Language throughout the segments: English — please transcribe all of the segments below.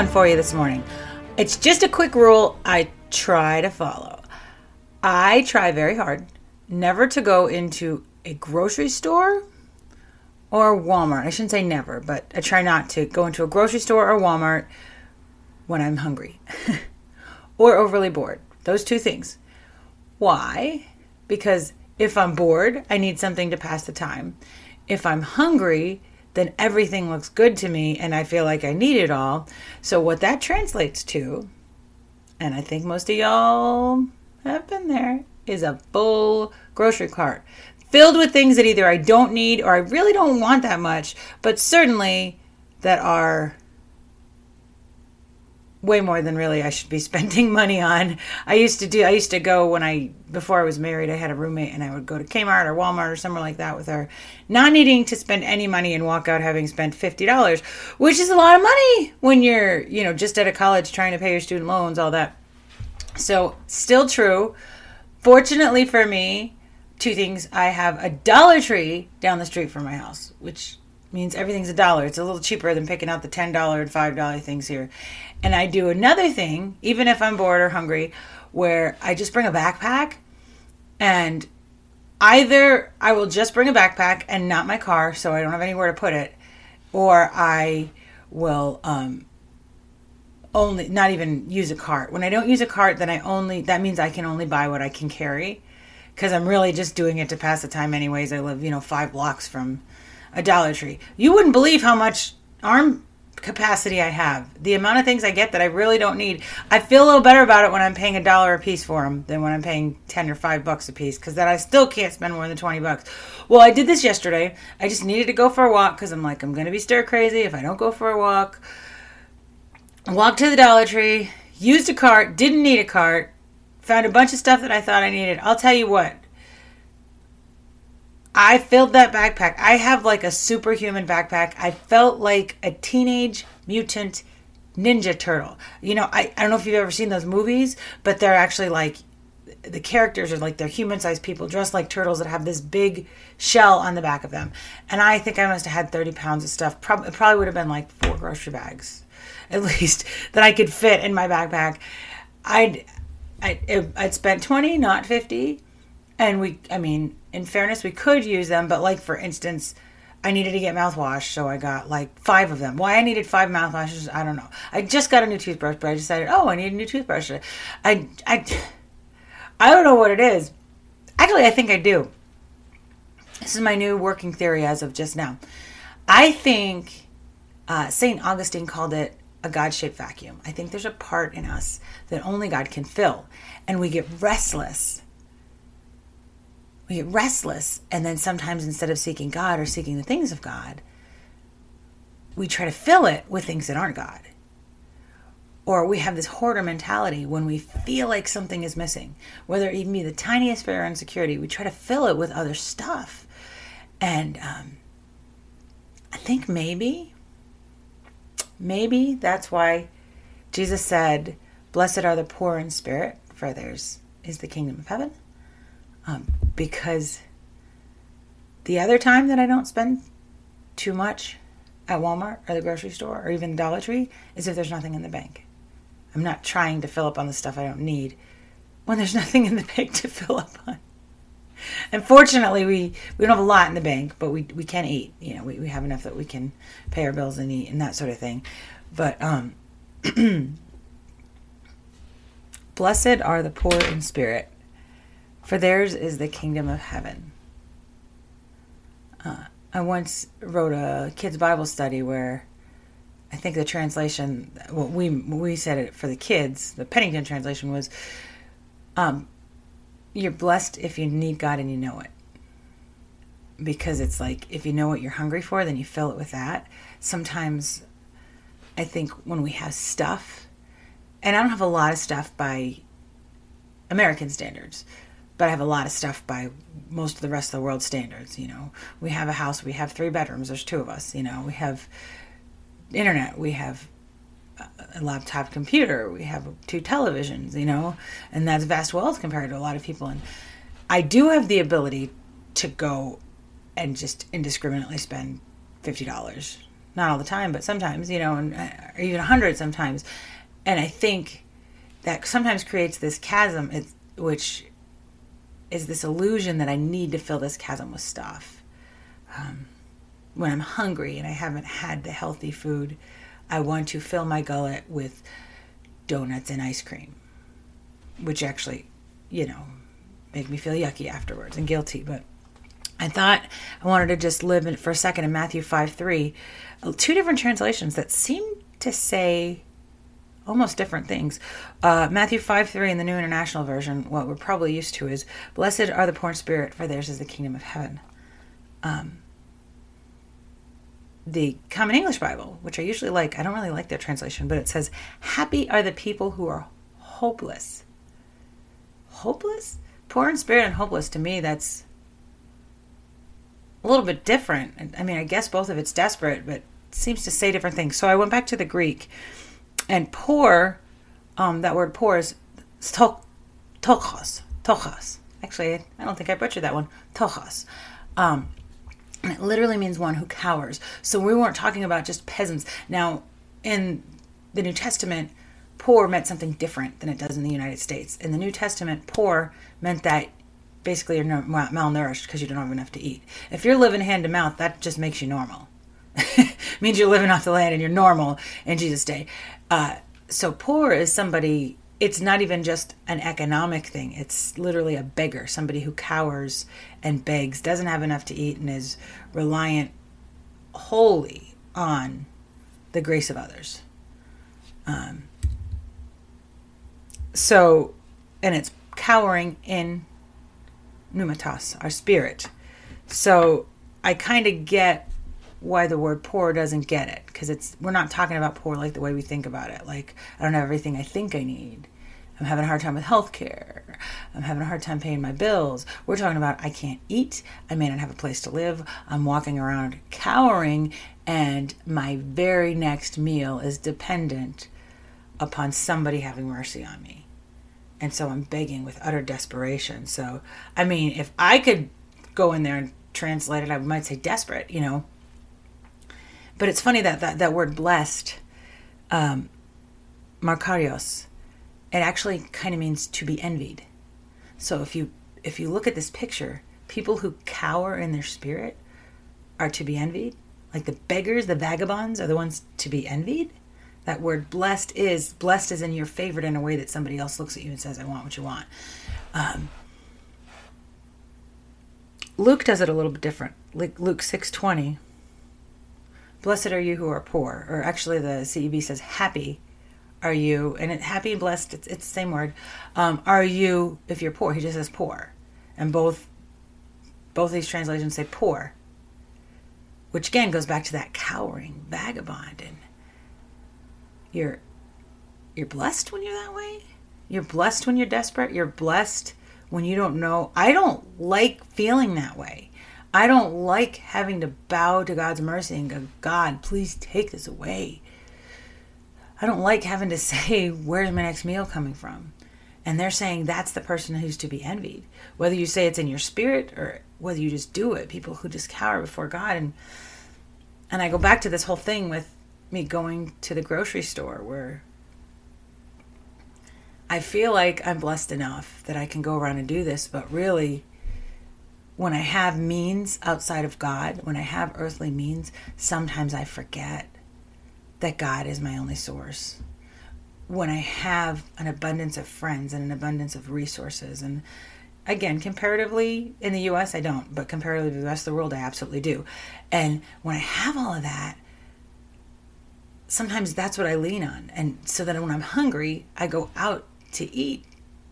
One for you this morning. It's just a quick rule I try to follow. I try very hard never to go into a grocery store or Walmart. I shouldn't say never, but I try not to go into a grocery store or Walmart when I'm hungry or overly bored. Those two things. Why? Because if I'm bored, I need something to pass the time. If I'm hungry, then everything looks good to me and I feel like I need it all. So, what that translates to, and I think most of y'all have been there, is a full grocery cart filled with things that either I don't need or I really don't want that much, but certainly that are way more than really I should be spending money on. I used to do I used to go when I before I was married, I had a roommate and I would go to Kmart or Walmart or somewhere like that with her, not needing to spend any money and walk out having spent $50, which is a lot of money when you're, you know, just out of college trying to pay your student loans, all that. So, still true. Fortunately for me, two things. I have a Dollar Tree down the street from my house, which means everything's a dollar. It's a little cheaper than picking out the $10 and $5 things here. And I do another thing, even if I'm bored or hungry, where I just bring a backpack and either I will just bring a backpack and not my car so I don't have anywhere to put it, or I will um, only not even use a cart. When I don't use a cart, then I only that means I can only buy what I can carry because I'm really just doing it to pass the time anyways. I live, you know, 5 blocks from a Dollar Tree. You wouldn't believe how much arm capacity I have. The amount of things I get that I really don't need. I feel a little better about it when I'm paying a dollar a piece for them than when I'm paying 10 or 5 bucks a piece cuz then I still can't spend more than 20 bucks. Well, I did this yesterday. I just needed to go for a walk cuz I'm like I'm going to be stir crazy if I don't go for a walk. Walked to the Dollar Tree, used a cart, didn't need a cart, found a bunch of stuff that I thought I needed. I'll tell you what. I filled that backpack. I have like a superhuman backpack. I felt like a teenage mutant ninja turtle. You know, I, I don't know if you've ever seen those movies, but they're actually like the characters are like they're human sized people dressed like turtles that have this big shell on the back of them. And I think I must have had 30 pounds of stuff. Probably, it probably would have been like four grocery bags at least that I could fit in my backpack. I'd, I, I'd spent 20, not 50. And we, I mean, in fairness, we could use them, but like for instance, I needed to get mouthwash, so I got like five of them. Why I needed five mouthwashes, I don't know. I just got a new toothbrush, but I decided, oh, I need a new toothbrush. I, I, I don't know what it is. Actually, I think I do. This is my new working theory as of just now. I think uh, St. Augustine called it a God shaped vacuum. I think there's a part in us that only God can fill, and we get restless we get restless and then sometimes instead of seeking god or seeking the things of god we try to fill it with things that aren't god. Or we have this hoarder mentality when we feel like something is missing whether it even be the tiniest fear or insecurity we try to fill it with other stuff. And um, i think maybe maybe that's why jesus said blessed are the poor in spirit for theirs is the kingdom of heaven um, because the other time that I don't spend too much at Walmart or the grocery store or even Dollar Tree is if there's nothing in the bank. I'm not trying to fill up on the stuff I don't need when there's nothing in the bank to fill up on. And fortunately, we, we don't have a lot in the bank, but we, we can eat. You know, we, we have enough that we can pay our bills and eat and that sort of thing. But um, blessed are the poor in spirit, for theirs is the kingdom of heaven. Uh, I once wrote a kids' Bible study where I think the translation, well, we we said it for the kids. The Pennington translation was, um, you're blessed if you need God and you know it. Because it's like if you know what you're hungry for, then you fill it with that. Sometimes I think when we have stuff, and I don't have a lot of stuff by American standards, but I have a lot of stuff by most of the rest of the world standards. You know, we have a house, we have three bedrooms, there's two of us, you know, we have internet, we have a laptop computer, we have two televisions, you know, and that's vast wealth compared to a lot of people. And I do have the ability to go and just indiscriminately spend fifty dollars, not all the time, but sometimes, you know, and uh, or even a hundred sometimes. And I think that sometimes creates this chasm, which is this illusion that I need to fill this chasm with stuff. Um, when I'm hungry and I haven't had the healthy food I want to fill my gullet with donuts and ice cream, which actually, you know, make me feel yucky afterwards and guilty. But I thought I wanted to just live in, for a second in Matthew 5 3, two different translations that seem to say almost different things. Uh, Matthew 5 3 in the New International Version, what we're probably used to is, Blessed are the poor in spirit, for theirs is the kingdom of heaven. Um, the Common English Bible, which I usually like, I don't really like their translation, but it says, Happy are the people who are hopeless. Hopeless? Poor in spirit and hopeless, to me, that's a little bit different. I mean, I guess both of it's desperate, but seems to say different things. So I went back to the Greek, and poor, um, that word poor is to- tochos. Tochos. Actually, I don't think I butchered that one. Tochos. Um, and it literally means one who cowers. So we weren't talking about just peasants. Now, in the New Testament, poor meant something different than it does in the United States. In the New Testament, poor meant that basically you're malnourished because you don't have enough to eat. If you're living hand to mouth, that just makes you normal. means you're living off the land and you're normal in Jesus' day. Uh, so poor is somebody it's not even just an economic thing. It's literally a beggar, somebody who cowers and begs, doesn't have enough to eat, and is reliant wholly on the grace of others. Um, so, and it's cowering in pneumatos, our spirit. So I kind of get why the word poor doesn't get it because it's we're not talking about poor like the way we think about it. Like i don't have everything i think i need. I'm having a hard time with health care i'm having a hard time paying my bills. We're talking about i can't eat. I may not have a place to live. I'm walking around cowering and my very next meal is dependent upon somebody having mercy on me. And so i'm begging with utter desperation. So i mean if i could go in there and translate it i might say desperate you know but it's funny that that, that word blessed, um, Makarios, it actually kind of means to be envied. So if you if you look at this picture, people who cower in their spirit are to be envied. Like the beggars, the vagabonds are the ones to be envied. That word blessed is blessed is in your favorite in a way that somebody else looks at you and says, "I want what you want." Um, Luke does it a little bit different. Like Luke six twenty Blessed are you who are poor, or actually the CEB says happy are you, and it, happy and blessed, it's, it's the same word. Um, are you if you're poor? He just says poor, and both both these translations say poor, which again goes back to that cowering vagabond, and you're you're blessed when you're that way. You're blessed when you're desperate. You're blessed when you don't know. I don't like feeling that way. I don't like having to bow to God's mercy and go, God, please take this away. I don't like having to say, Where's my next meal coming from? And they're saying that's the person who's to be envied. Whether you say it's in your spirit or whether you just do it, people who just cower before God. And and I go back to this whole thing with me going to the grocery store where I feel like I'm blessed enough that I can go around and do this, but really when I have means outside of God, when I have earthly means, sometimes I forget that God is my only source. When I have an abundance of friends and an abundance of resources, and again, comparatively in the US, I don't, but comparatively to the rest of the world, I absolutely do. And when I have all of that, sometimes that's what I lean on. And so that when I'm hungry, I go out to eat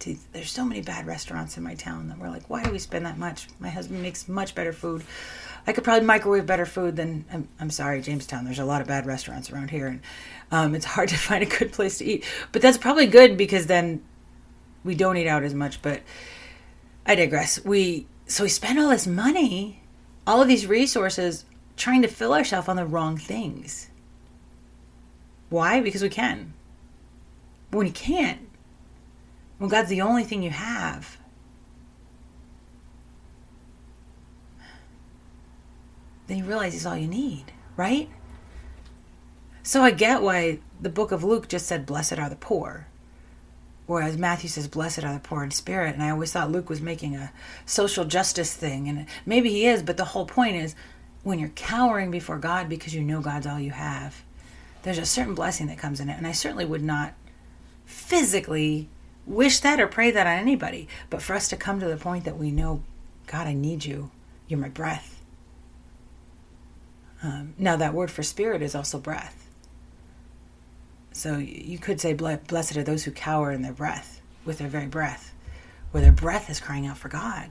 to, there's so many bad restaurants in my town that we're like, why do we spend that much? My husband makes much better food. I could probably microwave better food than I'm, I'm sorry, Jamestown. There's a lot of bad restaurants around here, and um, it's hard to find a good place to eat. But that's probably good because then we don't eat out as much. But I digress. We so we spend all this money, all of these resources, trying to fill ourselves on the wrong things. Why? Because we can. But when you can't, when God's the only thing you have, then you realize He's all you need, right? So I get why the book of Luke just said, Blessed are the poor. Whereas Matthew says, Blessed are the poor in spirit. And I always thought Luke was making a social justice thing. And maybe he is, but the whole point is when you're cowering before God because you know God's all you have, there's a certain blessing that comes in it. And I certainly would not physically wish that or pray that on anybody. But for us to come to the point that we know, God, I need you. You're my breath. Um, now, that word for spirit is also breath. So you could say, Blessed are those who cower in their breath, with their very breath, where their breath is crying out for God.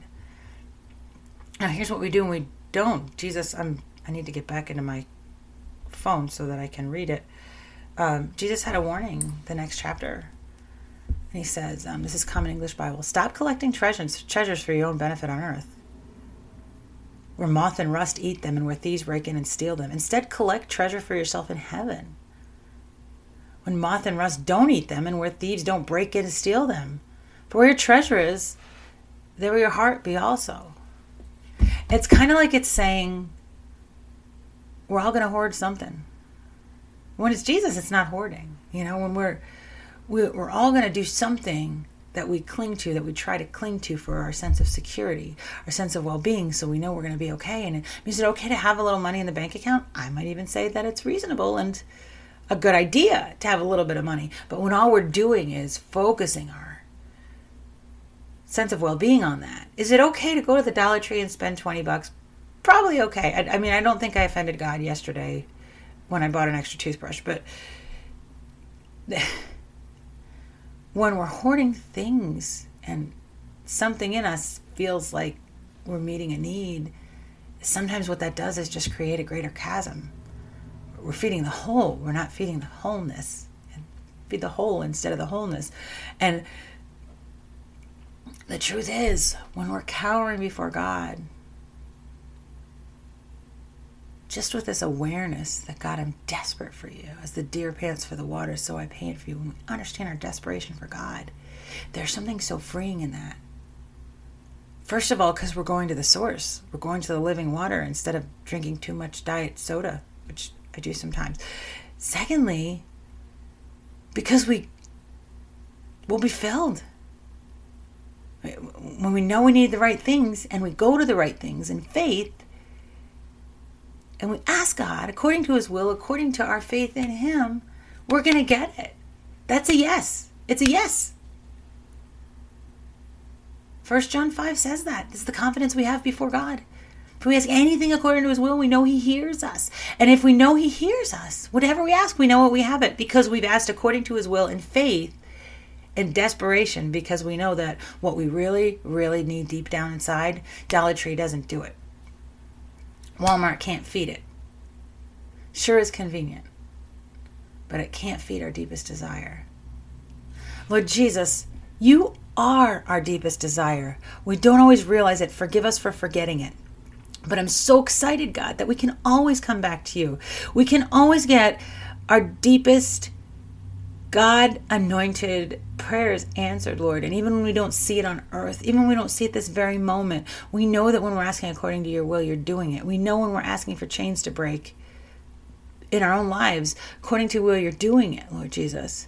Now, here's what we do and we don't. Jesus, I'm, I need to get back into my phone so that I can read it. Um, Jesus had a warning the next chapter. He says, um, This is Common English Bible stop collecting treasures, treasures for your own benefit on earth where moth and rust eat them and where thieves break in and steal them. Instead, collect treasure for yourself in heaven. When moth and rust don't eat them and where thieves don't break in and steal them. For where your treasure is, there will your heart be also. It's kind of like it's saying, we're all going to hoard something. When it's Jesus, it's not hoarding. You know, when we're we're all going to do something that we cling to, that we try to cling to for our sense of security, our sense of well being, so we know we're going to be okay. And is it okay to have a little money in the bank account? I might even say that it's reasonable and a good idea to have a little bit of money. But when all we're doing is focusing our sense of well being on that, is it okay to go to the Dollar Tree and spend 20 bucks? Probably okay. I, I mean, I don't think I offended God yesterday when I bought an extra toothbrush, but. When we're hoarding things and something in us feels like we're meeting a need, sometimes what that does is just create a greater chasm. We're feeding the hole, we're not feeding the wholeness. Feed the hole instead of the wholeness. And the truth is, when we're cowering before God, just with this awareness that God, I'm desperate for you. As the deer pants for the water, so I pant for you. When we understand our desperation for God, there's something so freeing in that. First of all, because we're going to the source, we're going to the living water instead of drinking too much diet soda, which I do sometimes. Secondly, because we will be filled. When we know we need the right things and we go to the right things in faith, and we ask God according to his will, according to our faith in him, we're going to get it. That's a yes. It's a yes. First John 5 says that. It's the confidence we have before God. If we ask anything according to his will, we know he hears us. And if we know he hears us, whatever we ask, we know what we have it because we've asked according to his will in faith and desperation because we know that what we really, really need deep down inside, Dollar Tree doesn't do it. Walmart can't feed it. Sure is convenient, but it can't feed our deepest desire. Lord Jesus, you are our deepest desire. We don't always realize it. Forgive us for forgetting it. But I'm so excited, God, that we can always come back to you. We can always get our deepest God anointed prayers answered, Lord. And even when we don't see it on earth, even when we don't see it this very moment, we know that when we're asking according to your will, you're doing it. We know when we're asking for chains to break in our own lives, according to will, you're doing it, Lord Jesus.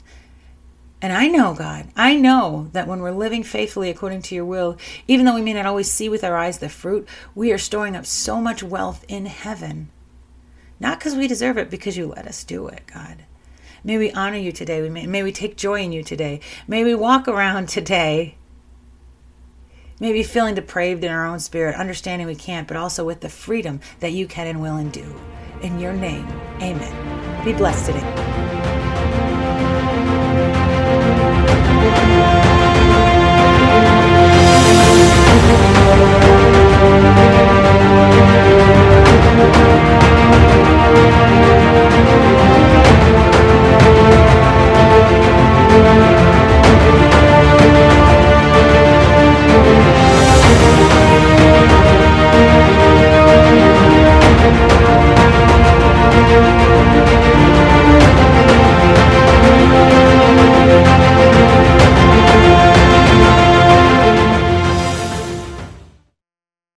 And I know, God, I know that when we're living faithfully according to your will, even though we may not always see with our eyes the fruit, we are storing up so much wealth in heaven. Not because we deserve it, because you let us do it, God. May we honor you today. May, may we take joy in you today. May we walk around today maybe feeling depraved in our own spirit, understanding we can't, but also with the freedom that you can and will and do. In your name, amen. Be blessed today.